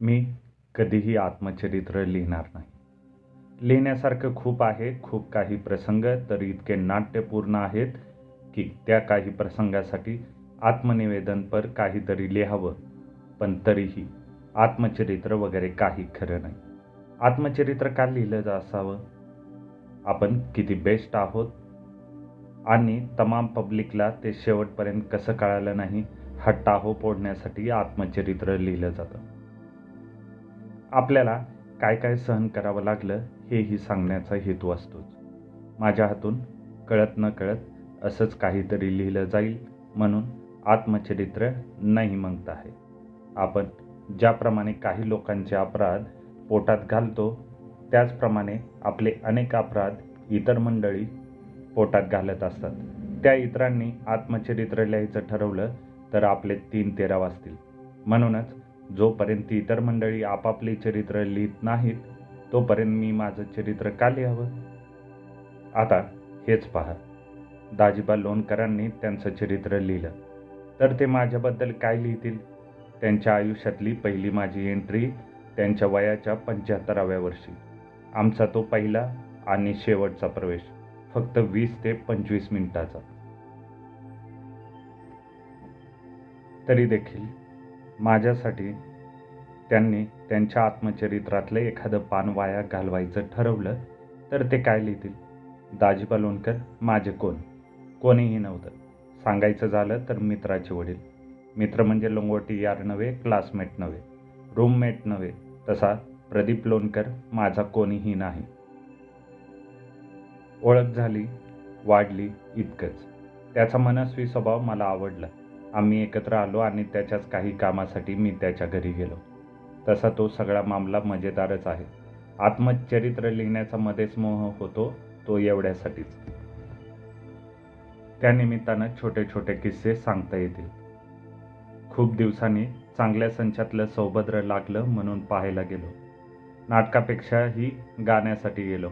मी कधीही आत्मचरित्र लिहिणार नाही. लिहिण्यासारखं खूप आहे खूप काही प्रसंग तर इतके नाट्यपूर्ण आहेत की त्या काही प्रसंगासाठी आत्मनिवेदनपर काहीतरी लिहावं पण तरीही आत्मचरित्र वगैरे काही खरं नाही. आत्मचरित्र का लिहिलं जा असावं? आपण किती बेस्ट आहोत? आणि तमाम पब्लिकला ते शेवटपर्यंत कसं कळालं नाही हा टाहो पोडण्यासाठी आत्मचरित्र लिहिलं जातं. आपल्याला काय काय सहन करावं लागलं हेही सांगण्याचा हेतू असतोच. माझ्या हातून कळत न कळत असंच काहीतरी लिहिलं जाईल म्हणून आत्मचरित्र नाही म्हणत आहे. आपण ज्याप्रमाणे काही लोकांचे अपराध पोटात घालतो त्याचप्रमाणे आपले अनेक अपराध इतर मंडळी पोटात घालत असतात. त्या इतरांनी आत्मचरित्र लिहायचं ठरवलं तर आपले तीन तेरा वाजतील म्हणूनच जोपर्यंत इतर मंडळी आपापले चरित्र लिहित नाहीत तोपर्यंत मी माझं चरित्र का लिहावं? आता हेच पहा. दाजीबा लोणकरांनी त्यांचं चरित्र लिहिलं. तर ते माझ्याबद्दल काय लिहितील? त्यांच्या आयुष्यातली पहिली माझी एंट्री त्यांच्या वयाच्या पंच्याहत्तराव्या वर्षी. आमचा तो पहिला आणि शेवटचा प्रवेश. फक्त वीस ते पंचवीस मिनिटाचा. तरी देखील माझ्यासाठी त्यांनी त्यांच्या आत्मचरित्रातलं एखादं पान वाया घालवायचं ठरवलं तर ते काय लिहितील? दाजीबा लोणकर माझे कोण? कोणीही नव्हतं. सांगायचं झालं तर मित्राचे वडील. मित्र म्हणजे लोंगोटी यार नव्हे क्लासमेट नव्हे. रूममेट नव्हे. तसा प्रदीप लोणकर माझा कोणीही नाही. ओळख झाली वाढली इतकंच. त्याचा मनस्वी स्वभाव मला आवडला. आम्ही एकत्र आलो आणि त्याच्याच काही कामासाठी मी त्याच्या घरी गेलो. तसा तो सगळा मामला मजेदारच आहे. आत्मचरित्र लिहिण्याचा मध्येच मोह होतो तो एवढ्यासाठीच. त्या निमित्तानं छोटे छोटे किस्से सांगता येतील. खूप दिवसांनी चांगल्या संचातलं सौभद्र लागलं म्हणून पाहायला गेलो. नाटकापेक्षाही गाण्यासाठी गेलो.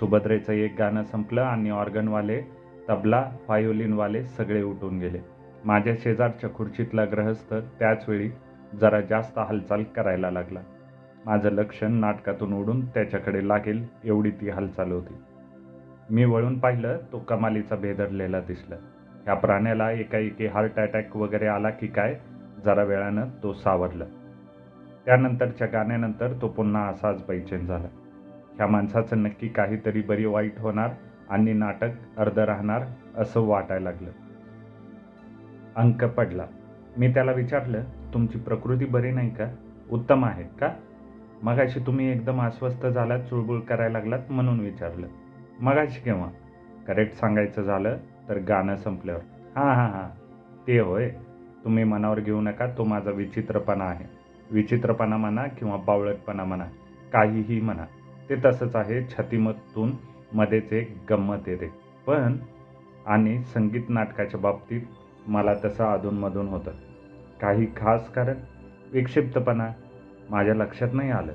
सुभद्रेचं एक गाणं संपलं आणि ऑर्गनवाले तबला व्हायोलिनवाले सगळे उठून गेले. माझ्या शेजारच्या खुर्चीतला ग्रहस्थ त्याचवेळी जरा जास्त हालचाल करायला लागला. माझं लक्ष नाटकातून उडून त्याच्याकडे लागेल एवढी ती हालचाल होती. मी वळून पाहिलं तो कमालीचा भेदरलेला दिसला. ह्या प्राण्याला एकाएकी हार्ट अटॅक वगैरे आला की काय जरा वेळानं तो सावरला. त्यानंतरच्या गाण्यानंतर तो पुन्हा असाच बैचेन झाला. ह्या माणसाचं नक्की काहीतरी बरी वाईट होणार आणि नाटक अर्ध राहणार असं वाटायला लागलं. अंक पडला. मी त्याला विचारलं तुमची प्रकृती बरी नाही का? उत्तम आहे का? मगाशी तुम्ही एकदम अस्वस्थ झालात चुळबुळ करायला लागलात म्हणून विचारलं. मगाशी केव्हा? करेक्ट सांगायचं झालं तर गाणं संपल्यावर. हां हां हां. ते होय. तुम्ही मनावर घेऊ नका तो माझा विचित्रपणा आहे. विचित्रपणा म्हणा किंवा बावळटपणा म्हणा काहीही म्हणा ते तसंच आहे छतीमतून मध्येच एक गंमत येते. पण आणि संगीत नाटकाच्या बाबतीत मला तसं अधूनमधून होतं. काही खास कारण? विक्षिप्तपणा? माझ्या लक्षात नाही आलं.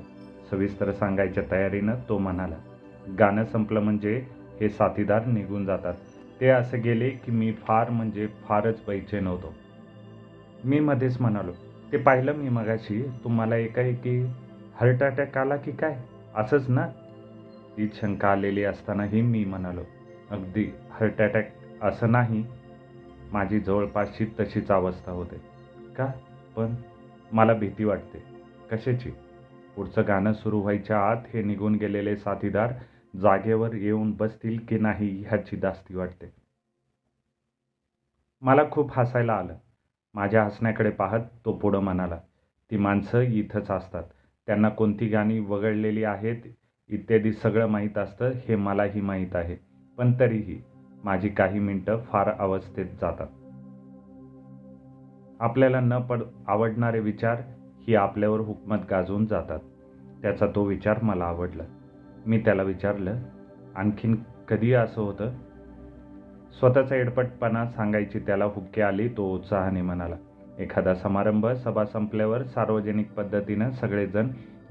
सविस्तर सांगायच्या तयारीनं तो म्हणाला गाणं संपलं म्हणजे हे साथीदार निघून जातात. ते असे गेले की मी फार म्हणजे फारच पैचे नव्हतो. मी मध्येच म्हणालो ते पाहिलं मी मगाशी तुम्हाला एकाएकी हार्ट अटॅक आला की काय? असंच ना? ती शंका आलेली असतानाही मी म्हणालो अगदी हार्ट अटॅक असं नाही. माझी जवळपासची तशीच अवस्था होते. का? पण मला भीती वाटते. कशाची? पुढचं गाणं सुरू व्हायच्या आत हे निघून गेलेले साथीदार जागेवर येऊन बसतील की नाही ह्याची दास्ती वाटते. मला खूप हसायला आलं. माझ्या हसण्याकडे पाहत तो पुढं म्हणाला ती माणसं इथंच असतात. त्यांना कोणती गाणी वगळलेली आहेत? इत्यादी सगळं माहीत असतं हे मलाही माहीत आहे. पण तरीही माझी काही मिनटं फार अवस्थेत जातात. आपल्याला न पड आवडणारे विचार ही आपल्यावर हुकमत गाजवून जातात. त्याचा तो विचार मला आवडला. मी त्याला विचारलं आणखीन कधी असं होतं? स्वतःचा एडपटपणा सांगायची त्याला हुक्के आली तो उत्साहाने म्हणाला एखादा समारंभ सभा संपल्यावर सार्वजनिक पद्धतीनं सगळेजण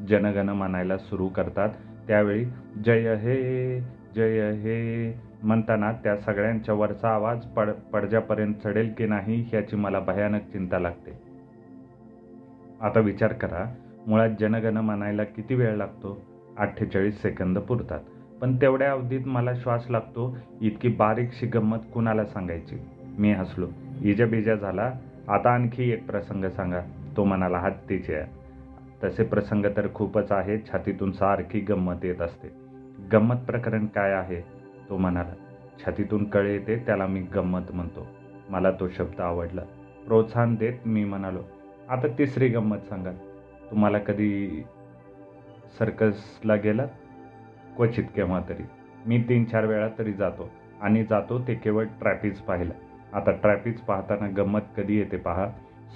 जनगण म्हणायला सुरू करतात. त्यावेळी जय हे जय हे म्हणताना त्या सगळ्यांच्या वरचा आवाज पड पडद्यापर्यंत चढेल की नाही याची मला भयानक चिंता लागते. आता विचार करा मुळात जनगण म्हणायला किती वेळ लागतो? अठ्ठेचाळीस सेकंद पुरतात. पण तेवढ्या अवधीत मला श्वास लागतो इतकी बारीकशी गंमत कुणाला सांगायची? मी हसलो. इजाबिजा झाला. आता आणखी एक प्रसंग सांगा. तो म्हणाला हत्तीचे तसे प्रसंग तर खूपच आहेत छातीतून सारखी गंमत येत असते. गंमत प्रकरण काय आहे? तो म्हणाला छातीतून कळे येते त्याला मी गंमत म्हणतो. मला तो शब्द आवडला. प्रोत्साहन देत मी म्हणालो आता तिसरी गंमत सांगा. तुम्हाला कधी सर्कसला गेला क्वचित केव्हा तरी. मी तीन चार वेळा तरी जातो. आणि जातो ते केवळ ट्रॅफिक पाहिला आता ट्रॅफिक पाहताना गंमत कधी येते पहा.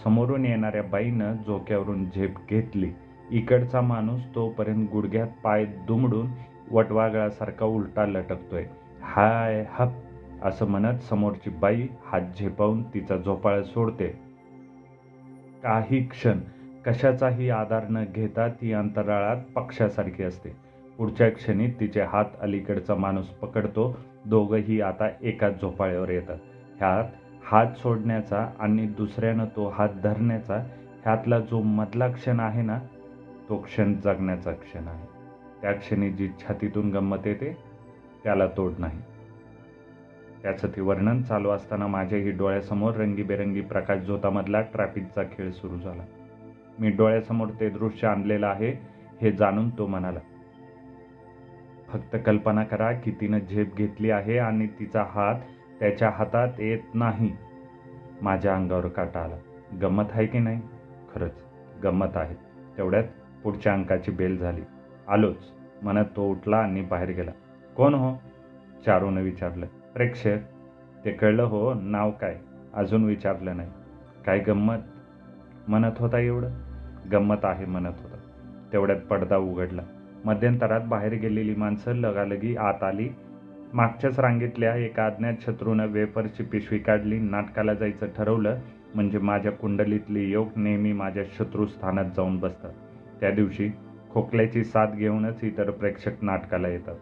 समोरून येणाऱ्या बाईनं झोक्यावरून झेप घेतली. इकडचा माणूस तोपर्यंत गुडघ्यात पाय दुमडून वटवागळासारखा उलटा लटकतोय. हाय हप असं म्हणत समोरची बाई हात झेपावून तिचा झोपाळ सोडते. काही क्षण कशाचाही आधार न घेता ती अंतराळात पक्षासारखी असते. पुढच्या क्षणी तिचे हात अलीकडचा माणूस पकडतो. दोघंही आता एकाच झोपाळ्यावर येतात. ह्यात हात सोडण्याचा आणि दुसऱ्यानं तो हात धरण्याचा ह्यातला जो मधला क्षण आहे ना तो क्षण जगण्याचा क्षण आहे. त्या क्षणी जी छातीतून गंमत येते त्याला तोड नाही. त्याचं ते वर्णन चालू असताना माझ्याही डोळ्यासमोर रंगीबेरंगी प्रकाश झोतामधला ट्रॅफिकचा खेळ सुरू झाला. मी डोळ्यासमोर ते दृश्य आणलेलं आहे हे जाणून तो म्हणाला फक्त कल्पना करा की तिनं झेप घेतली आहे आणि तिचा हात त्याच्या हातात येत नाही. माझ्या अंगावर काटा आला. गंमत आहे की नाही? खरंच गंमत आहे. तेवढ्यात पुढच्या अंकाची बेल झाली. आलोच. म्हणत तो उठला आणि बाहेर गेला. कोण हो? चारूनं विचारलं. प्रेक्षक ते कळलं हो नाव काय? अजून विचारलं नाही. काय गंमत? म्हणत होता एवढं? गंमत आहे म्हणत होता. तेवढ्यात पडदा उघडला. मध्यंतरात बाहेर गेलेली माणसं लगालगी आत आली. मागच्याच रांगेतल्या एका अज्ञात शत्रूनं वेफरची पिशवी काढली नाटकाला जायचं ठरवलं म्हणजे माझ्या कुंडलीतली योग नेहमी माझ्या शत्रूस्थानात जाऊन बसतात. त्या दिवशी खोकल्याची साथ घेऊनच इतर प्रेक्षक नाटकाला येतात.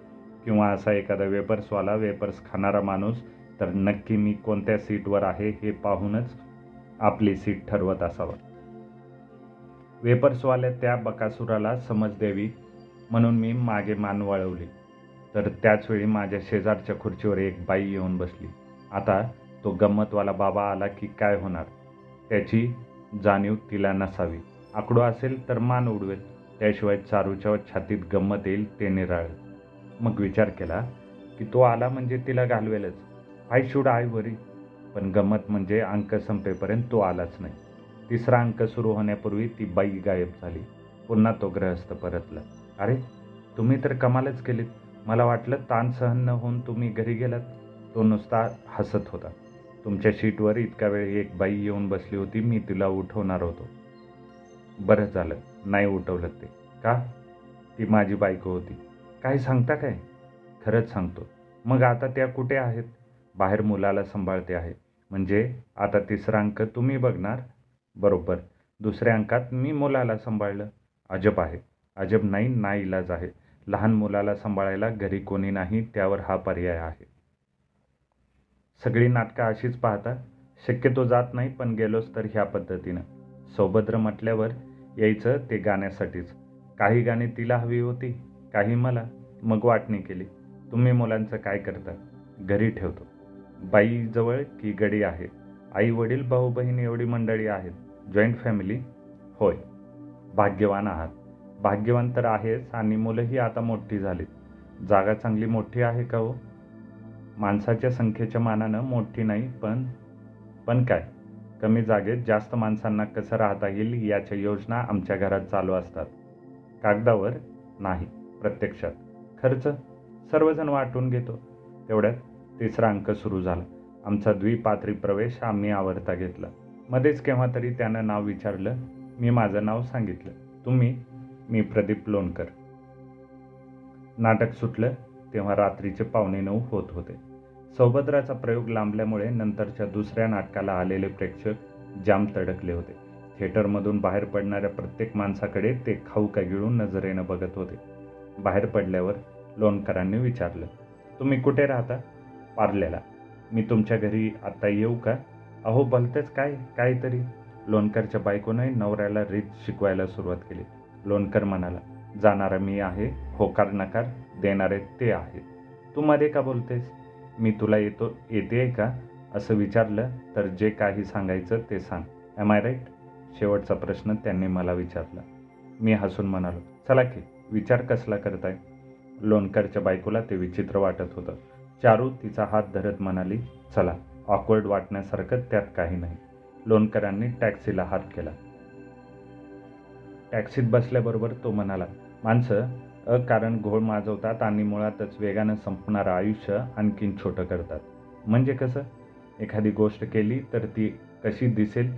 किंवा असा एखादा वेपर्सवाला वेपर्स खाणारा माणूस तर नक्की मी कोणत्या सीटवर आहे हे पाहूनच आपली सीट ठरवत असावं. वेपर्सवाल्या त्या बकासुराला समज द्यावी म्हणून मी मागे मान वळवली. तर त्याचवेळी माझ्या शेजारच्या खुर्चीवर एक बाई येऊन बसली. आता तो गंमतवाला बाबा आला की काय होणार? त्याची जाणीव तिला नसावी. आकडो असेल तर मान उडवेल. त्याशिवाय चारूच्या छातीत गंमत येईल ते निराळ मग विचार केला की तो आला म्हणजे तिला घालवेलच. आय शुड आय वरी पण गंमत म्हणजे अंक संपेपर्यंत तो आलाच नाही. तिसरा अंक सुरू होण्यापूर्वी ती बाई गायब झाली. पुन्हा तो ग्रहस्थ परतला. अरे तुम्ही तर कमालच केलीत. मला वाटलं ताण सहन न होऊन तुम्ही घरी गेलात. तो नुसता हसत होता. तुमच्या शीटवर इतका वेळ एक बाई येऊन बसली होती मी तिला उठवणार होतो. बरं झालं. नाही उठवलं ते. का? ती माझी बायको होती. काय सांगता काय? खरंच सांगतो. मग आता त्या कुठे आहेत? बाहेर मुलाला सांभाळते आहे. म्हणजे आता तिसरा अंक तुम्ही बघणार? बरोबर. दुसऱ्या अंकात मी मुलाला सांभाळलं. अजब आहे. अजब नाही ना इलाज आहे. लहान मुलाला सांभाळायला घरी कोणी नाही त्यावर हा पर्याय आहे. सगळी नाटकं अशीच पाहता शक्यतो जात नाही पण गेलोच तर ह्या पद्धतीनं. सौभद्र म्हटल्यावर यायचं ते गाण्यासाठीच. काही गाणी तिला हवी होती. काही मला मग वाटणी केली. तुम्ही मुलांचं काय करता? घरी ठेवतो. बाईजवळ की गडी आहे? आई वडील भाऊ बहीण एवढी मंडळी आहेत. जॉईंट फॅमिली होय. भाग्यवान आहात. भाग्यवान तर आहेच आणि मुलंही आता मोठी झालीत. जागा चांगली मोठी आहे का हो? माणसाच्या संख्येच्या मानानं मोठी नाही पण पण काय? कमी जागेत जास्त माणसांना कसं राहता येईल याच्या योजना आमच्या घरात चालू असतात. कागदावर नाही. प्रत्यक्षात. खर्च सर्वजण वाटून घेतो. तेवढ्यात तिसरा अंक सुरू झाला. आमचा द्विपात्री प्रवेश आम्ही आवडता घेतला. मध्येच केव्हा तरी त्यानं नाव विचारलं. मी माझं नाव सांगितलं. तुम्ही मी प्रदीप लोणकर. नाटक सुटलं तेव्हा रात्रीचे पावणे नऊ होत होते. सौभद्राचा प्रयोग लांबल्यामुळे नंतरच्या दुसऱ्या नाटकाला आलेले प्रेक्षक जाम तडकले होते. थिएटरमधून बाहेर पडणाऱ्या प्रत्येक माणसाकडे ते खाऊ का गिळून नजरेनं बघत होते. बाहेर पडल्यावर लोणकरांनी विचारलं तुम्ही कुठे राहता? पार्ल्याला मी तुमच्या घरी आता येऊ का? अहो भलतेच काय काहीतरी. लोणकरच्या बायकोने नवऱ्याला रीत शिकवायला सुरुवात केली. लोणकर म्हणाला जाणारा मी आहे होकार नकार देणारे ते आहे. तू मध्ये का बोलतेस? मी तुला येतो येते का? असं विचारलं तर जे काही सांगायचं ते सांग. एम आय राईट शेवटचा प्रश्न त्यांनी मला विचारला. मी हसून म्हणालो चला की. विचार कसला करताय? लोणकरच्या बायकोला ते विचित्र वाटत होतं. चारू तिचा हात धरत म्हणाली चला ऑकवर्ड वाटण्यासारखं त्यात काही नाही. लोणकरांनी टॅक्सीला हात केला. टॅक्सीत बसल्याबरोबर तो म्हणाला माणसं अकारण घोळ माजवतात आणि मुळातच वेगानं संपणारं आयुष्य आणखीन छोटं करतात. म्हणजे कसं? एखादी गोष्ट केली तर ती कशी दिसेल?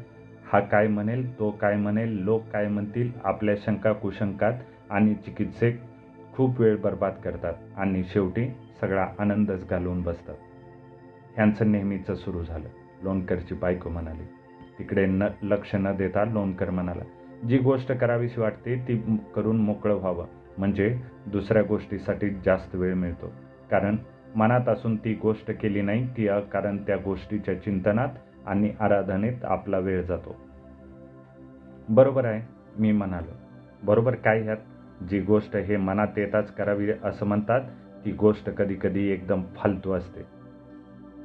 हा काय म्हणेल तो काय म्हणेल लोक काय म्हणतील आपल्या शंका कुशंकात आणि चिकित्सक खूप वेळ बर्बाद करतात आणि शेवटी सगळा आनंदच घालवून बसतात. ह्यांचं नेहमीचं सुरू झालं. लोणकरची बायको म्हणाली तिकडे न लक्ष न देता लोणकर म्हणाला जी गोष्ट करावीशी वाटते ती करून मोकळं व्हावं. म्हणजे दुसऱ्या गोष्टीसाठी जास्त वेळ मिळतो. कारण मनात असून ती गोष्ट केली नाही ती कारण त्या गोष्टीच्या चिंतनात आणि आराधनेत आपला वेळ जातो. बरोबर आहे मी म्हणालो. बरोबर काय ह्यात? जी गोष्ट हे मनात येताच करावी असं म्हणतात ती गोष्ट कधी कधी एकदम फालतू असते.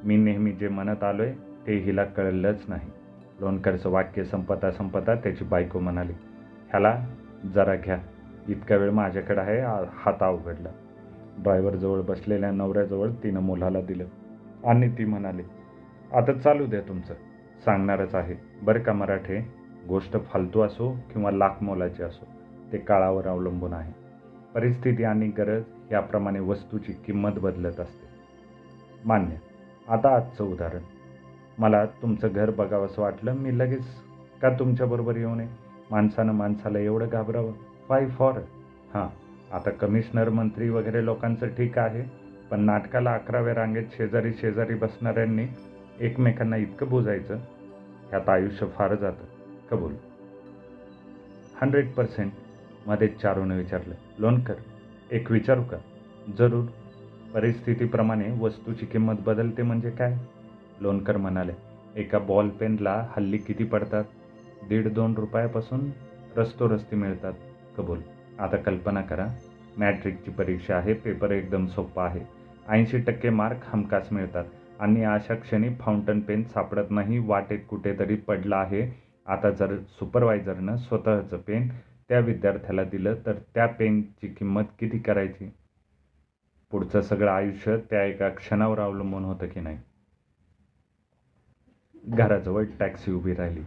मी नेहमी जे म्हणत आलो आहे ते हिला कळलंच नाही. लोणकरचं वाक्य संपता संपता त्याची बायको म्हणाली ह्याला जरा घ्या. इतका वेळ माझ्याकडे आहे हाता अवघडला. ड्रायव्हरजवळ बसलेल्या नवऱ्याजवळ तिनं मुलाला दिलं. आणि ती म्हणाली आता चालू द्या तुमचं. सांगणारच आहे. बरं का मराठे गोष्ट फालतू असो किंवा लाख मोलाची असो. ते काळावर अवलंबून आहे. परिस्थिती आणि गरज याप्रमाणे वस्तूची किंमत बदलत असते. मान्य. आता आजचं उदाहरण. मला तुमचं घर बघावंसं वाटलं मी लगेच का तुमच्याबरोबर येऊ नये? माणसानं माणसाला एवढं घाबरावं? फाय फॉर हां आता कमिशनर मंत्री वगैरे लोकांचं ठीक आहे पण नाटकाला अकराव्या रांगेत शेजारी शेजारी बसणाऱ्यांनी एकमेकांना इतकं बोजायचं? ह्यात आयुष्य फार जातं. कबूल. हंड्रेड पर्सेंट मध्येच चारूने विचारलं लोणकर एक विचारू का? जरूर. परिस्थितीप्रमाणे वस्तूची किंमत बदलते म्हणजे काय? लोणकर म्हणाले एका बॉल पेनला हल्ली किती पडतात? दीड दोन रुपयापासून रस्तोरस्ती मिळतात. कबूल. आता कल्पना करा. मॅट्रिकची परीक्षा आहे पेपर एकदम सोपा आहे. ऐंशी टक्के मार्क हमखास मिळतात. आणि अशा क्षणी फाउंटन पेन सापडत नाही वाटेत कुठेतरी पडला आहे. आता जर सुपरवायझरनं स्वतःचं पेन त्या विद्यार्थ्याला दिलं तर त्या पेनची किंमत किती करायची? पुढचं सगळं आयुष्य त्या एका क्षणावर अवलंबून होतं की नाही? घराजवळ टॅक्सी उभी राहिली.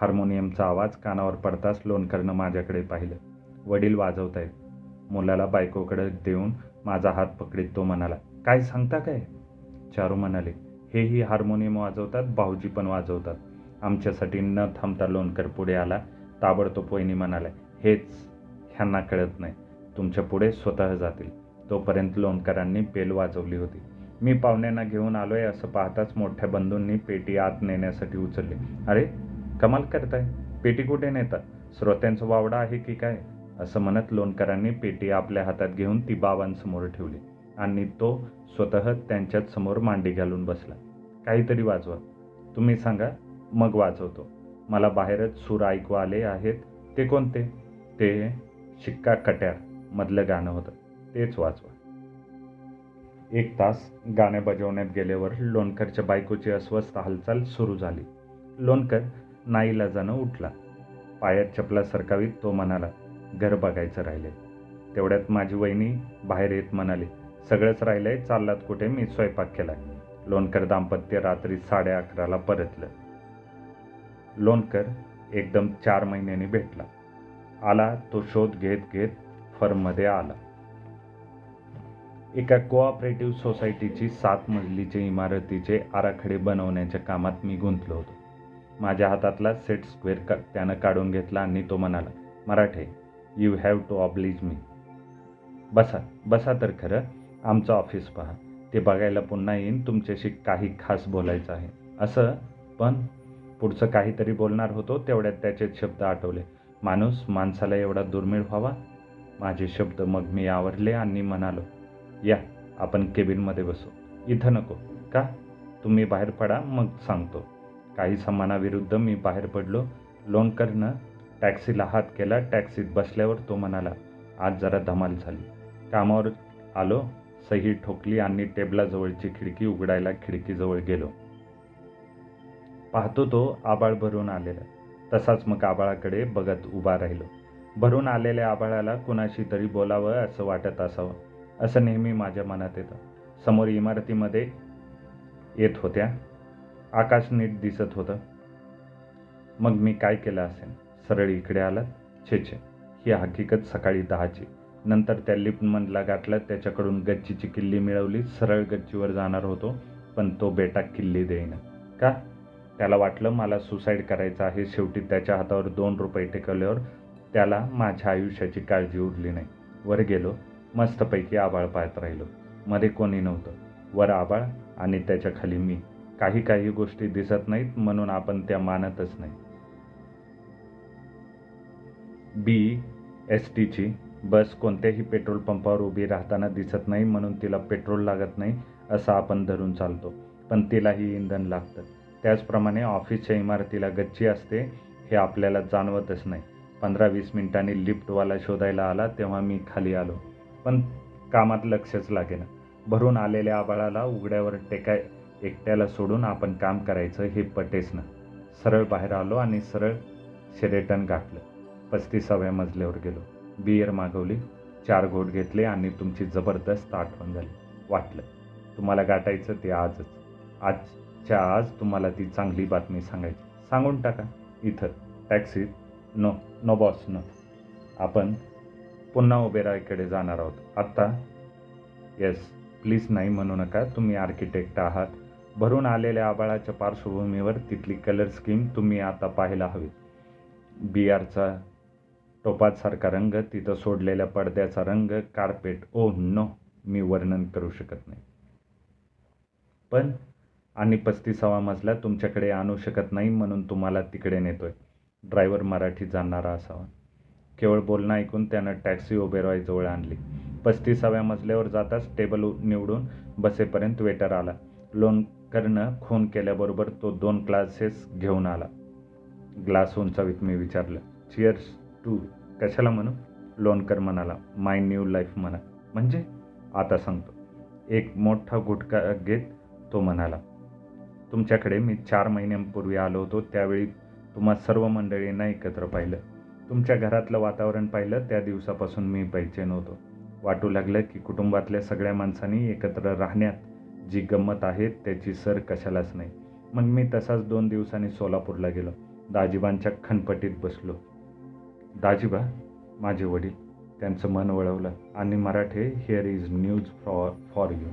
हार्मोनियमचा आवाज कानावर पडताच लोणकरनं माझ्याकडे पाहिलं. वडील वाजवत आहेत मुलाला बायकोकडे देऊन माझा हात पकडीत तो म्हणाला काय सांगता काय? चारू म्हणाले हेही हार्मोनियम वाजवतात भाऊजी पण वाजवतात. आमच्यासाठी न थांबता लोणकर पुढे आला. ताबडतोब वहिनी म्हणाला हेच ह्यांना कळत नाही. तुमच्यापुढे स्वतः जातील. तोपर्यंत लोणकरांनी बेल वाजवली होती. मी पाहुण्यांना घेऊन आलो आहे असं पाहताच मोठ्या बंधूंनी पेटी आत नेण्यासाठी उचलली. अरे कमाल करताय. पेटी कुठे नेतात? श्रोत्यांचा वावडा आहे की काय? असं म्हणत लोणकरांनी पेटी आपल्या हातात घेऊन ती बाबांसमोर ठेवली आणि तो स्वतः त्यांच्याच समोर मांडी घालून बसला. काहीतरी वाजवा. तुम्ही सांगा. मग वाजवतो. मला बाहेरच सूर ऐकू आले आहेत. ते कोणते? ते शिक्का कट्यार मधलं गाणं होतं. तेच वाचवा एक तास गाणे बजवण्यात गेल्यावर लोणकरच्या बायकोची अस्वस्थ हालचाल सुरू झाली. लोणकर नाईला जाणं उठला. पायात चपला सरकावीत तो म्हणाला घर बघायचं राहिले तेवढ्यात माझी वहिनी बाहेर येत म्हणाली सगळंच राहिलंय चाललात कुठे? मी स्वयंपाक केलाय. लोणकर दाम्पत्य रात्री साडे अकराला परतलं. लोणकर एकदम चार महिन्यांनी भेटला. आला तो शोध घेत घेत फर्ममध्ये आला. एका कोऑपरेटिव्ह सोसायटीची सात मजलीचे इमारतीचे आराखडे बनवण्याच्या कामात मी गुंतलो होतो. माझ्या हातातला सेट स्क्वेअर का त्यानं काढून घेतला आणि तो म्हणाला Marathe you have to oblige me बसा बसा तर खरं आमचं ऑफिस पहा. ते बघायला पुन्हा येईन तुमच्याशी काही खास बोलायचं आहे. असं पण पुढचं काहीतरी बोलणार होतो तेवढ्यात त्याचे शब्द आठवले. माणूस माणसाला एवढा दुर्मिळ व्हावा? माझे शब्द मग मी आवरले आणि म्हणालो या आपण केबिनमध्ये बसू. इथं नको. का? तुम्ही बाहेर पडा मग सांगतो. काही समानाविरुद्ध मी बाहेर पडलो. लोणकरनं टॅक्सीला हात केला. टॅक्सीत बसल्यावर तो म्हणाला आज जरा धमाल झाली. कामावर आलो सही ठोकली आणि टेबलाजवळची खिडकी उघडायला खिडकीजवळ गेलो. पाहतो तो आबाळ भरून आलेला. तसाच मग आबाळाकडे बघत उभा राहिलो. भरून आलेल्या आबाळाला कुणाशी तरी बोलावं असं वाटत असावं असं नेहमी माझ्या मनात येतं. समोर इमारतीमध्ये येत होत्या. आकाश नीट दिसत होतं. मग मी काय केलं असेल सरळ इकडे आला. छे छे. ही हकीकत सकाळी दहाची. नंतर त्या लिपमनला गाठला. त्याच्याकडून गच्चीची किल्ली मिळवली. सरळ गच्चीवर जाणार होतो पण तो बेटा किल्ली देईना. का? त्याला वाटलं मला सुसाईड करायचं आहे. शेवटी त्याच्या हातावर दोन रुपये टेकवल्यावर त्याला माझ्या आयुष्याची काळजी उरली नाही. वर गेलो. मस्तपैकी आबाळ पाहत राहिलो. मध्ये कोणी नव्हतं. वर आबाळ आणि त्याच्याखाली मी. काही काही गोष्टी दिसत नाहीत म्हणून आपण त्या मानतच नाही. बी एस टीची बस कोणत्याही पेट्रोल पंपावर उभी राहताना दिसत नाही म्हणून तिला पेट्रोल लागत नाही असं आपण धरून चालतो. पण तिलाही इंधन लागतं. त्याचप्रमाणे ऑफिसच्या इमारतीला गच्ची असते हे आपल्याला जाणवतच नाही. पंधरा वीस मिनिटांनी लिफ्टवाला शोधायला आला तेव्हा मी खाली आलो. पण कामात लक्षच लागेना. भरून आलेल्या आबाळाला उघड्यावर टेकाय एकट्याला सोडून आपण काम करायचं हे पटेच ना सरळ बाहेर आलो आणि सरळ शेरेटन गाठलं. पस्तीसाव्या मजल्यावर गेलो. बियर मागवली चार घोट घेतले आणि तुमची जबरदस्त आठवण झाली. वाटलं तुम्हाला गाठायचं ते आजच. आज आजच्या आज तुम्हाला ती चांगली बातमी सांगायची. सांगून टाका. इथं. टॅक्सीत नो. No boss no. आपण पुन्हा ओबेरायकडे जाणार आहोत. आत्ता? येस प्लीज नाही म्हणू नका. तुम्ही आर्किटेक्ट आहात. भरून आलेल्या आबाळाच्या पार्श्वभूमीवर तिथली कलर स्कीम तुम्ही आता पाहायला हवी. बियारचा टोपासारखा रंग तिथं सोडलेल्या पडद्याचा रंग कार्पेट ओ नो मी वर्णन करू शकत नाही. पण आणि पस्तीसावा मजला तुमच्याकडे आणू शकत नाही म्हणून तुम्हाला तिकडे नेतो आहे ड्रायव्हर मराठी जाणणारा असावा. केवळ बोलणं ऐकून त्यानं टॅक्सी ओबेरॉयजवळ आणली. पस्तीसाव्या मजल्यावर जाताच टेबल निवडून बसेपर्यंत वेटर आला. लोणकरनं खून केल्याबरोबर तो दोन ग्लासेस घेऊन आला. ग्लास उंचावीत मी विचारलं चिअर्स टू कशाला म्हणू? लोणकर म्हणाला माय न्यू लाईफ म्हणा. म्हणजे? आता सांगतो. एक मोठा गुटखा घेत तो म्हणाला तुमच्याकडे मी चार महिन्यांपूर्वी आलो होतो. त्यावेळी तुम्हा सर्व मंडळींना एकत्र पाहिलं. तुमच्या घरातलं वातावरण पाहिलं. त्या दिवसापासून मी बैचेन होतो. वाटू लागलं की कुटुंबातल्या सगळ्या माणसांनी एकत्र राहण्यात जी गंमत आहे त्याची सर कशालाच नाही. मग मी तसाच दोन दिवसांनी सोलापूरला गेलो. दाजीबांच्या खनपटीत बसलो. दाजीबा माझे वडील त्यांचं मन वळवलं. आणि Marathe here is news for for you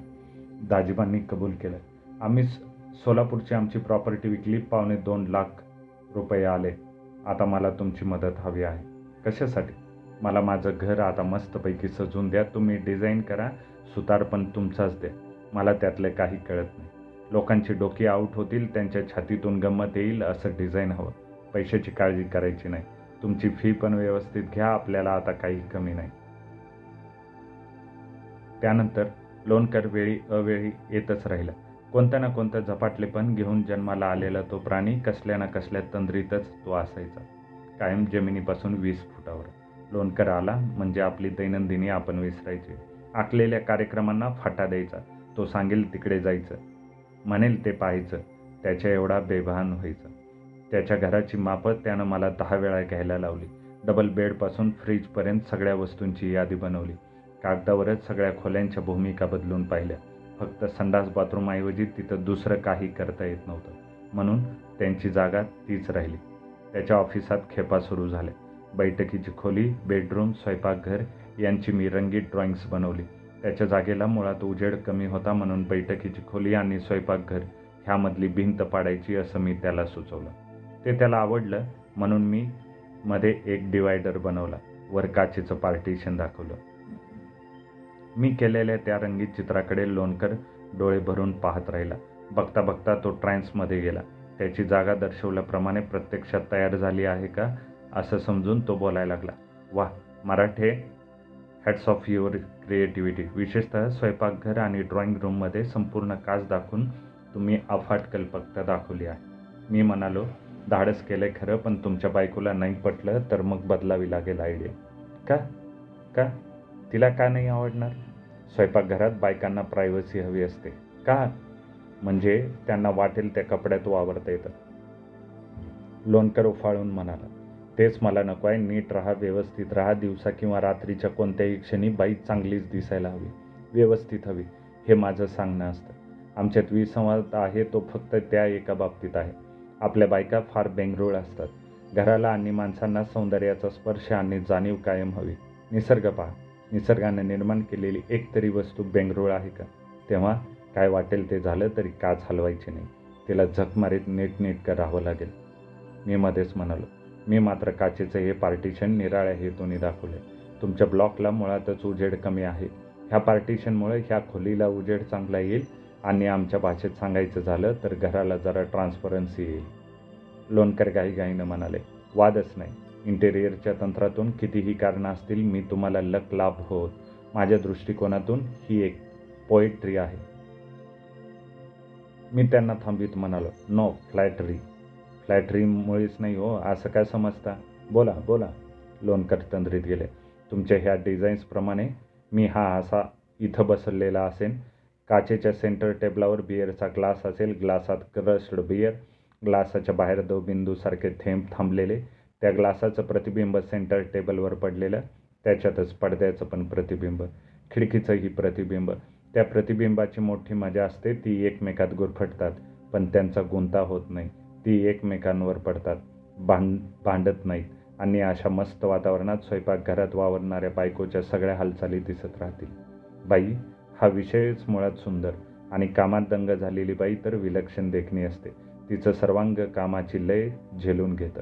दाजीबांनी कबूल केलं. आम्ही सोलापूरची आमची प्रॉपर्टी विकली पावणे दोन लाख रुपये आले. आता मला तुमची मदत हवी आहे. कशासाठी? मला माझं घर आता मस्तपैकी सजून द्या. तुम्ही डिझाईन करा सुतार पण तुमचाच द्या. मला त्यातले काही कळत नाही. लोकांची डोकी आऊट होतील त्यांच्या छातीतून गंमत येईल असं डिझाईन हवं. पैशाची काळजी करायची नाही. तुमची फी पण व्यवस्थित घ्या आपल्याला आता काही कमी नाही. त्यानंतर लोणकर वेळी अवेळी येतच राहिला. कोणत्या ना कोणत्या झपाटलेपण घेऊन जन्माला आलेला तो प्राणी कसल्या ना कसल्या तंद्रीतच तो असायचा. कायम जमिनीपासून वीस फुटावर. लोणकर आला म्हणजे आपली दैनंदिनी आपण विसरायची. आखलेल्या कार्यक्रमांना फाटा द्यायचा. तो सांगेल तिकडे जायचं. म्हणेल ते पाहायचं. त्याच्या एवढा बेभान व्हायचं. त्याच्या घराची मापं त्यानं मला दहा वेळा घ्यायला लावली. डबल बेडपासून फ्रीजपर्यंत सगळ्या वस्तूंची यादी बनवली. कागदावरच सगळ्या खोल्यांच्या भूमिका बदलून पाहिल्या. फक्त संडास बाथरूमऐवजी तिथं दुसरं काही करता येत नव्हतं. म्हणून त्यांची जागा तीच राहिली. त्याच्या ऑफिसात खेपा सुरू झाल्या. बैठकीची खोली बेडरूम स्वयंपाकघर यांची मी रंगीत ड्रॉइंग्स बनवली. त्याच्या जागेला मुळात उजेड कमी होता म्हणून बैठकीची खोली आणि स्वयंपाकघर ह्यामधली भिंत पाडायची असं मी त्याला सुचवलं. ते त्याला आवडलं म्हणून मी मध्ये एक डिवायडर बनवला. वर काचेचं पार्टिशन दाखवलं. मी केलेल्या त्या रंगीत चित्राकडे लोणकर डोळे भरून पाहत राहिला. बघता बघता तो ट्रान्समध्ये गेला. त्याची जागा दर्शवल्याप्रमाणे प्रत्यक्षात तयार झाली आहे का असं समजून तो बोलायला लागला. वा Marathe hats off your creativity विशेषतः स्वयंपाकघर आणि ड्रॉइंग रूममध्ये संपूर्ण काच दाखवून तुम्ही अफाट कल्पकता दाखवली आहे. मी म्हणालो धाडस केलंय खरं पण तुमच्या बायकोला नाही पटलं तर मग बदलावी लागेल आयडिया का? का? तिला का नाही आवडणार? स्वयंपाकघरात बायकांना प्रायव्हसी हवी असते. का? म्हणजे त्यांना वाटेल त्या कपड्यात वावरता येतं. लोणकर उफाळून म्हणाला तेच मला नको आहे नीट राहा व्यवस्थित राहा. दिवसा किंवा रात्रीच्या कोणत्याही क्षणी बाई चांगलीच दिसायला हवी. व्यवस्थित हवी. हे माझं सांगणं असतं. आमच्यात विसंवाद आहे तो फक्त त्या एका बाबतीत आहे. आपल्या बायका फार बेंगरूळ असतात. घराला आणि माणसांना सौंदर्याचा स्पर्श आणि जाणीव कायम हवी. निसर्ग पहा. निसर्गाने निर्माण केलेली एक तरी वस्तू बेंगरूळ आहे का? तेव्हा काय वाटेल ते झालं तरी काच हलवायची नाही. तिला झक मारीत नीटनेटकं राहावं लागेल. मी मध्येच म्हणालो मी मात्र काचेचं हे पार्टिशन निराळ्या हेतूने दाखवले तुमच्या ब्लॉकला मुळातच उजेड कमी आहे. ह्या पार्टिशनमुळे ह्या खोलीला उजेड चांगला येईल आणि आमच्या भाषेत सांगायचं झालं तर घराला जरा ट्रान्सपरन्सी येईल. लोणकर घाईघाईनं म्हणाले वादच नाही. इंटेरियरच्या तंत्रातून कितीही कारणं असतील मी तुम्हाला लक लाभ होत. माझ्या दृष्टिकोनातून ही एक पोएट्री आहे. मी त्यांना थांबवीत म्हणालो नो फ्लॅटरी फ्लॅटरीमुळेच नाही हो असं काय समजता? बोला बोला. लोणकर तंद्रीत गेले. तुमच्या ह्या डिझाईन्सप्रमाणे मी हा असा इथं बसलेला असेन. काचेच्या सेंटर टेबलावर बिअरचा ग्लास असेल ग्लासात क्रस्ड बिअर ग्लासाच्या बाहेर दो बिंदूसारखे थेंब थांबलेले. त्या ग्लासाचं प्रतिबिंब सेंटर टेबलवर पडलेलं त्याच्यातच पडद्याचं पण प्रतिबिंब खिडकीचंही प्रतिबिंब. त्या प्रतिबिंबाची मोठी मजा असते ती एकमेकात गुरफटतात पण त्यांचा गुंता होत नाही. ती एकमेकांवर पडतात भांड भांडत नाहीत आणि अशा मस्त वातावरणात स्वयंपाकघरात वावरणाऱ्या बायकोच्या सगळ्या हालचाली दिसत राहतील. बाई हा विषयच मुळात सुंदर आणि कामात दंग झालेली बाई तर विलक्षण देखणी असते. तिचं सर्वांग कामाची लय झेलून घेतं.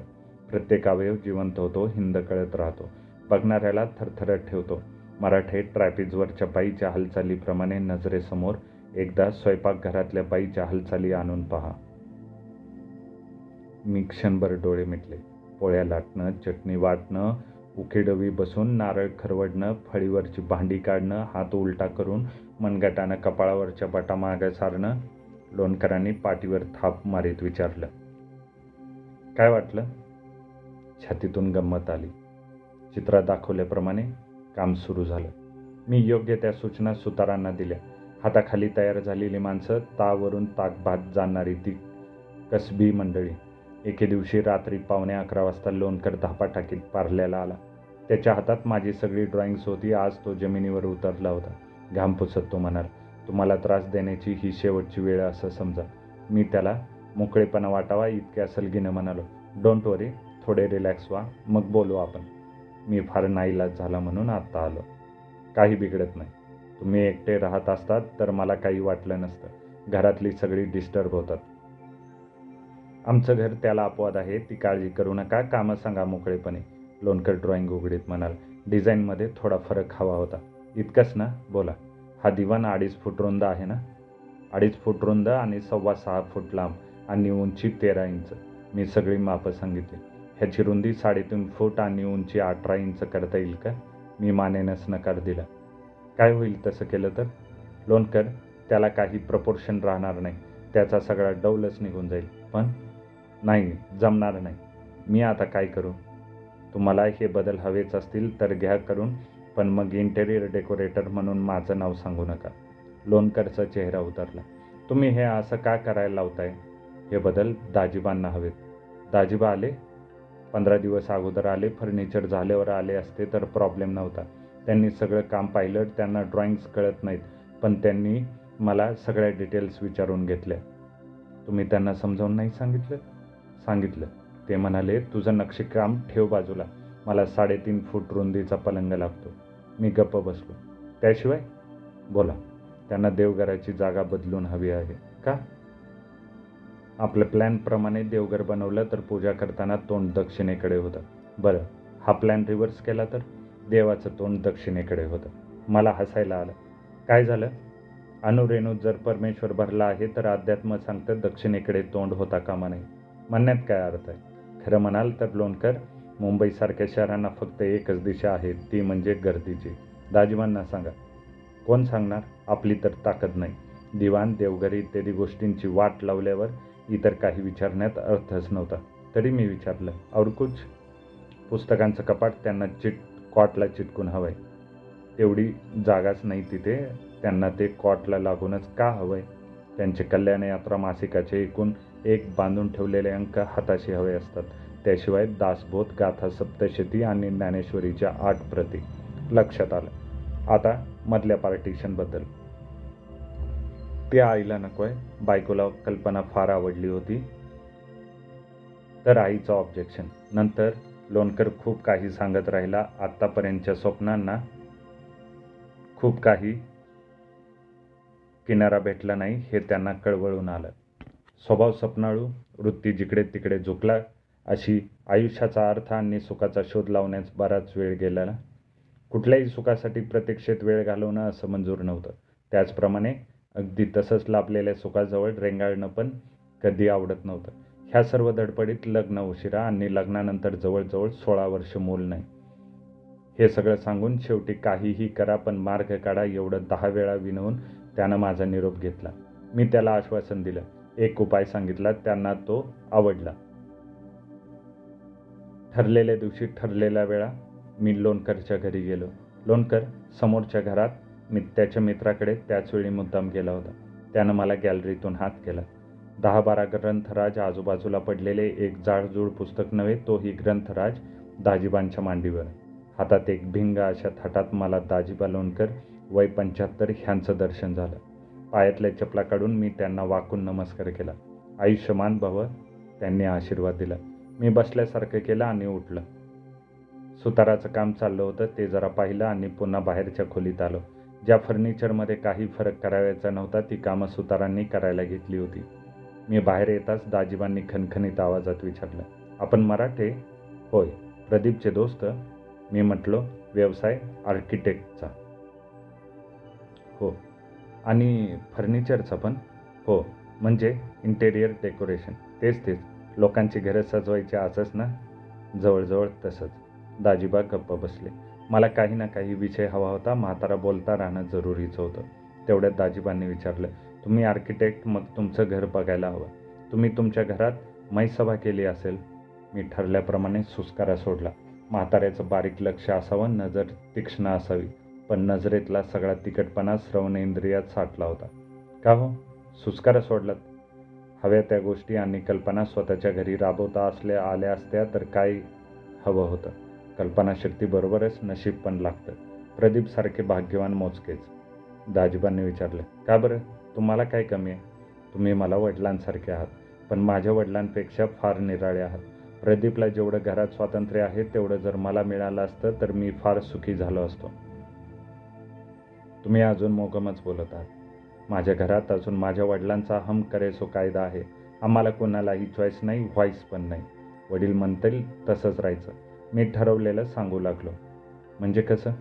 प्रत्येक अवयव जिवंत होतो हिंद कळत राहतो. बघणाऱ्याला थरथरत ठेवतो. मराठे ट्रॅपिजवरच्या बाईच्या हालचालीप्रमाणे नजरेसमोर एकदा स्वयंपाकघरातल्या बाईच्या हालचाली आणून पहा. मी क्षणभर डोळे मिटले. पोळ्या लाटणं चटणी वाटणं उखेडवी बसून नारळ खरवडणं फळीवरची भांडी काढणं हात उलटा करून मनगटानं कपाळावरच्या बटा मागे सारणं लोणकरांनी पाठीवर थाप मारीत विचारलं. काय वाटलं? छातीतून गंमत आली. चित्रात दाखवल्याप्रमाणे काम सुरू झालं. मी योग्य त्या सूचना सुतारांना दिल्या. हाताखाली तयार झालेली माणसं तावरून ताक भात जाणणारी ती कसबी मंडळी. एके दिवशी रात्री पावणे अकरा वाजता लोणकर धापा टाकीत पारल्याला आला. त्याच्या हातात माझी सगळी ड्रॉइंग्स होती. आज तो जमिनीवर उतरला होता. घाम पुसत तो म्हणाल तुम्हाला त्रास देण्याची ही शेवटची वेळ असं समजा. मी त्याला मोकळेपणा वाटावा इतक्या सलगीनं म्हणालो. डोंट वरी थोडे रिलॅक्स व्हा. मग बोलू आपण. मी फार नाईलाज झाला म्हणून आत्ता आलो. काही बिघडत नाही. तुम्ही एकटे राहत असतात तर मला काही वाटलं नसतं. घरातली सगळी डिस्टर्ब होतात. आमचं घर त्याला अपवाद आहे. ती काळजी करू नका. कामं सांगा मोकळेपणे. लोणकर ड्रॉइंग उघडीत म्हणाल. डिझाईनमध्ये थोडा फरक हवा होता. इतकंच ना? बोला. हा दिवाण अडीच फूट रुंद आहे ना? अडीच फूट रुंद आणि सव्वा सहा फूट लांब आणि उंची तेरा इंच. मी सगळी मापं सांगितली. ह्याची रुंदी साडेतीन फूट आणि उंची अठरा इंच करता येईल का? मी मानेनच नकार दिला. काय होईल तसं केलं तर? लोणकर त्याला काही प्रपोर्शन राहणार नाही. त्याचा सगळा डौलच निघून जाईल. पण नाही जमणार नाही. मी आता काय करू? तुम्हाला हे बदल हवेच असतील तर घ्या करून पण मग इंटेरियर डेकोरेटर म्हणून माझं नाव सांगू नका. लोणकरचा चेहरा उतरला. तुम्ही हे असं का करायला लावताय? हे बदल दाजीबांना हवेत. दाजीबा आले पंधरा दिवस अगोदर आले फर्निचर झाल्यावर आले असते तर प्रॉब्लेम नव्हता. त्यांनी सगळं काम पाहिलं त्यांना ड्रॉइंग्स कळत नाहीत पण त्यांनी मला सगळ्या डिटेल्स विचारून घेतल्या. तुम्ही त्यांना समजावून नाही सांगितलं? सांगितलं. ते म्हणाले तुझं नक्षीकाम ठेव बाजूला. मला साडेतीन फूट रुंदीचा पलंग लागतो. मी गप्प बसलो. त्याशिवाय? बोला. त्यांना देवघराची जागा बदलून हवी आहे. का? आपल्या प्लॅनप्रमाणे देवघर बनवलं तर पूजा करताना तोंड दक्षिणेकडे होतं. बरं हा प्लॅन रिव्हर्स केला तर? देवाचं तोंड दक्षिणेकडे होतं. मला हसायला आलं. काय झालं? अनुरेणू जर परमेश्वर भरला आहे तर अध्यात्म सांगतं दक्षिणेकडे तोंड होता कामा नाही म्हणण्यात काय अर्थ आहे? खरं म्हणाल तर लोणकर मुंबईसारख्या शहरांना फक्त एकच दिशा आहे ती म्हणजे गर्दीची. दाजीबांना सांगा. कोण सांगणार? आपली तर ताकद नाही. दिवाण देवघरी इत्यादी गोष्टींची वाट लावल्यावर इतर काही विचारण्यात अर्थच नव्हता. तरी मी विचारलं और कुछ? पुस्तकांचं कपाट त्यांना चिट कॉटला चिटकून हवंय. तेवढी जागाच नाही तिथे त्यांना ते कॉटला लागूनच का हवंय? त्यांचे कल्याण यात्रा मासिकाचे एकूण एक बांधून ठेवलेले अंक हाताशी हवे असतात. त्याशिवाय दासबोध गाथा सप्तशती आणि ज्ञानेश्वरीच्या आठ प्रती लक्षात आलं. आता मधल्या पार्टिशनबद्दल. ते आईला नको आहे. बायकोला कल्पना फार आवडली होती. तर आईचं ऑब्जेक्शन नंतर लोणकर खूप काही सांगत राहिला. आत्तापर्यंतच्या स्वप्नांना खूप काही किनारा भेटला नाही हे त्यांना कळवळून आलं. स्वभाव स्वप्नाळू वृत्ती जिकडे तिकडे झुकला अशी आयुष्याचा अर्थ आणि सुखाचा शोध लावण्यास बराच वेळ गेलेला कुठल्याही सुखासाठी प्रतीक्षेत वेळ घालवणं असं मंजूर नव्हतं. त्याचप्रमाणे अगदी तसंच लाभलेल्या सुखाजवळ रेंगाळणं पण कधी आवडत नव्हतं. ह्या सर्व धडपडीत लग्न उशिरा आणि लग्नानंतर जवळजवळ सोळा वर्ष मूल नाही. हे सगळं सांगून शेवटी काहीही करा पण मार्ग काढा एवढं दहा वेळा विनवून त्यानं माझा निरोप घेतला. मी त्याला आश्वासन दिलं. एक उपाय सांगितला त्यांना तो आवडला. ठरलेल्या दिवशी ठरलेल्या वेळा मी लोणकरच्या घरी गेलो. लोणकर समोरच्या घरात मी त्याच्या मित्राकडे त्याच वेळी मुद्दाम गेला होता. त्यानं मला गॅलरीतून हात केला. दहा बारा ग्रंथराज आजूबाजूला पडलेले एक जाडजूड पुस्तक नव्हे तोही ग्रंथराज दाजीबांच्या मांडीवर. हातात एक भिंग अशा थाटात मला दाजीबा लोणकर वय पंच्याहत्तर ह्यांचं दर्शन झालं. पायातल्या चपला काढून मी त्यांना वाकून नमस्कार केला. आयुष्यमान भव त्यांनी आशीर्वाद दिला. मी बसल्यासारखं केलं आणि उठलं. सुताराचं काम चाललं होतं ते जरा पाहिलं आणि पुन्हा बाहेरच्या खोलीत आलो. ज्या फर्निचरमध्ये काही फरक करावायचा नव्हता ती कामं सुतारांनी करायला घेतली होती. मी बाहेर येताच दाजीबांनी खणखणीत आवाजात विचारलं आपण मराठे? होय प्रदीपचे दोस्त. मी म्हटलो व्यवसाय आर्किटेक्टचा. हो आणि फर्निचरचा पण? हो म्हणजे इंटेरियर डेकोरेशन. तेच तेच लोकांची घरं सजवायची असंच ना? जवळजवळ तसंच. दाजीबा गप्प बसले. मला काही ना काही विषय हवा होता. म्हातारा बोलता राहणं जरुरीचं होतं. तेवढ्यात दाजीबांनी विचारलं तुम्ही आर्किटेक्ट मग तुमचं घर बघायला हवं. तुम्ही तुमच्या घरात मैसभा केली असेल. मी ठरल्याप्रमाणे सुस्कारा सोडला. म्हाताऱ्याचं बारीक लक्ष असावं नजर तीक्ष्ण असावी. पण नजरेतला सगळा तिकटपणा श्रवणेंद्रियात साठला होता. का हो? सुस्कारा सोडलात. हव्या त्या गोष्टी आणि कल्पना स्वतःच्या घरी राबवता असल्या आल्या असत्या तर काय हवं होतं? कल्पनाशक्ती बरोबरच नशीब पण लागतं. प्रदीपसारखे भाग्यवान मोजकेच. दाजीबांनी विचारलं का बरं? तुम्हाला काय कमी आहे? तुम्ही मला वडिलांसारखे आहात पण माझ्या वडिलांपेक्षा फार निराळे आहात. प्रदीपला जेवढं घरात स्वातंत्र्य आहे तेवढं जर मला मिळालं असतं तर मी फार सुखी झालो असतो. तुम्ही अजून मोगमच बोलत आहात. माझ्या घरात अजून माझ्या वडिलांचा हम करे सो कायदा आहे. आम्हाला कोणालाही चॉईस नाही व्हॉईस पण नाही. वडील म्हणतील तसंच राहायचं. मी ठरवलेलं सांगू लागलो. म्हणजे कसं?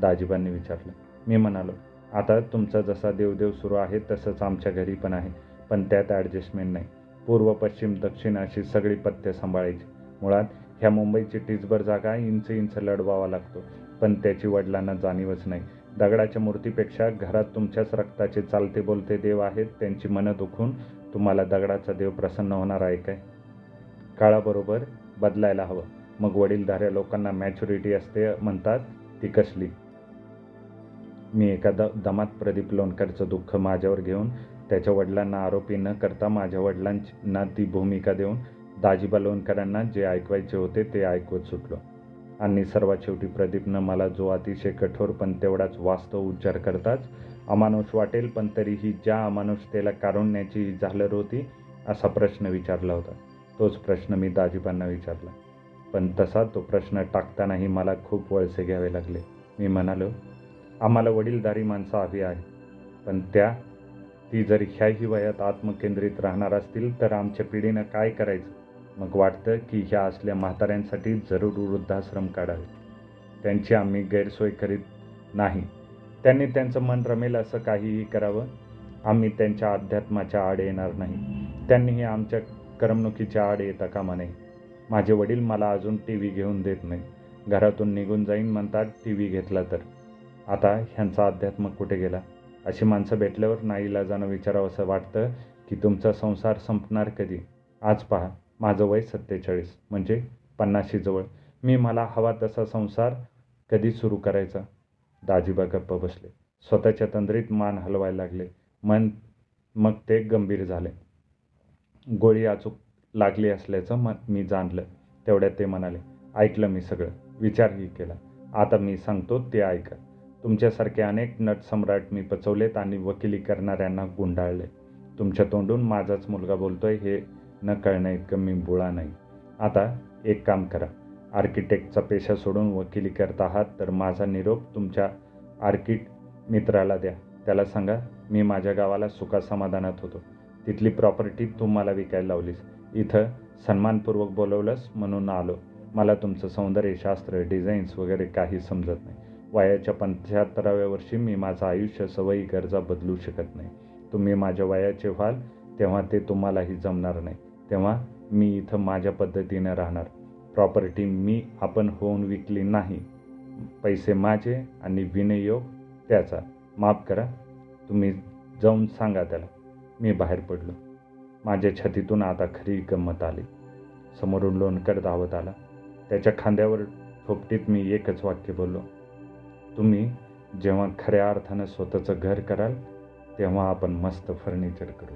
दाजीबांनी विचारलं. मी म्हणालो आता तुमचा जसा देवदेव सुरू आहे तसंच आमच्या घरी पण आहे पण त्यात ॲडजस्टमेंट नाही. पूर्व पश्चिम दक्षिण अशी सगळी पथ्य सांभाळायची. मुळात ह्या मुंबईची टीचभर जागा इंच इंच लढवावा लागतो. पण त्याची वडिलांना जाणीवच नाही. दगडाच्या मूर्तीपेक्षा घरात तुमच्याच रक्ताचे चालते बोलते देव आहेत त्यांची मनं दुखून तुम्हाला दगडाचा देव प्रसन्न होणार आहे काय? काळाबरोबर बदलायला हवं. मग वडीलधाऱ्या लोकांना मॅच्युरिटी असते म्हणतात ती कसली? मी एका द दमात प्रदीप लोणकरचं दुःख माझ्यावर घेऊन त्याच्या वडिलांना आरोपी न करता माझ्या वडिलांना ती भूमिका देऊन दाजीबा लोणकरांना जे ऐकवायचे होते ते ऐकवत सुटलो. आणि सर्वात शेवटी प्रदीपनं मला जो अतिशय कठोर पण तेवढाच वास्तव उच्चार करताच अमानुष वाटेल पण तरीही ज्या अमानुषतेला कारुण्याची झालर होती असा प्रश्न विचारला होता. तोच प्रश्न मी दाजीबांना विचारला. पण तसा तो प्रश्न टाकतानाही मला खूप वळसे घ्यावे लागले. मी म्हणालो आम्हाला वडीलधारी माणसं हवी आहे पण त्या ती जर ह्याही वयात आत्मकेंद्रित राहणार असतील तर आमच्या पिढीनं काय करायचं? मग वाटतं की ह्या असल्या म्हाताऱ्यांसाठी जरूर वृद्धाश्रम काढावे. त्यांची आम्ही गैरसोय करीत नाही. त्यांनी त्यांचं मन रमेल असं काहीही करावं. आम्ही त्यांच्या अध्यात्माच्या आड येणार नाही. त्यांनीही आमच्या करमणुकीच्या आड येता कामा नये. माझे वडील मला अजून टी व्ही घेऊन देत नाही. घरातून निघून जाईन म्हणतात टी व्ही घेतला तर. आता ह्यांचा अध्यात्म कुठे गेला? अशी माणसं भेटल्यावर नाईला जाणं विचारावं असं वाटतं की तुमचा संसार संपणार कधी? आज पहा माझं वय सत्तेचाळीस म्हणजे पन्नाशी जवळ. मी मला हवा तसा संसार कधी सुरू करायचा? दाजीबा गप्प बसले. स्वतःच्या तंद्रीत मान हलवायला लागले. मन मग ते गंभीर झाले. गोळी अचूक लागली असल्याचं म मी जाणलं. तेवढ्यात ते म्हणाले ऐकलं मी सगळं. विचारही केला. आता मी सांगतो ते ऐका. तुमच्यासारखे अनेक नटसम्राट मी पचवलेत आणि वकिली करणाऱ्यांना गुंडाळले. तुमच्या तोंडून माझाच मुलगा बोलतोय हे न कळणं इतकं मी बुळा नाही. आता एक काम करा. आर्किटेक्टचा पेशा सोडून वकिली करत आहात तर माझा निरोप तुमच्या आर्किट मित्राला द्या. त्याला सांगा मी माझ्या गावाला सुखासमाधानात होतो. तिथली प्रॉपर्टी तू मला विकायला लावलीस. इथं सन्मानपूर्वक बोलवलंस म्हणून आलो. मला तुमचं सौंदर्यशास्त्र डिझाईन्स वगैरे काही समजत नाही. वयाच्या पंच्याहत्तराव्या वर्षी मी माझं आयुष्य सवयी गरजा बदलू शकत नाही. तुम्ही माझ्या वयाचे व्हाल तेव्हा ते तुम्हालाही जमणार नाही. तेव्हा मी इथं माझ्या पद्धतीनं राहणार. प्रॉपर्टी मी आपण होऊन विकली नाही. पैसे माझे आणि विनियोग त्याचा. माफ करा तुम्ही जाऊन सांगा त्याला. मी बाहेर पडलो. माझ्या छातीतून आता खरी गंमत आली. समोरून लोणकर धावत आला. त्याच्या खांद्यावर थोपटीत मी एकच वाक्य बोललो. तुम्ही जेव्हा खऱ्या अर्थानं स्वतःचं घर कराल तेव्हा आपण मस्त फर्निचर करू.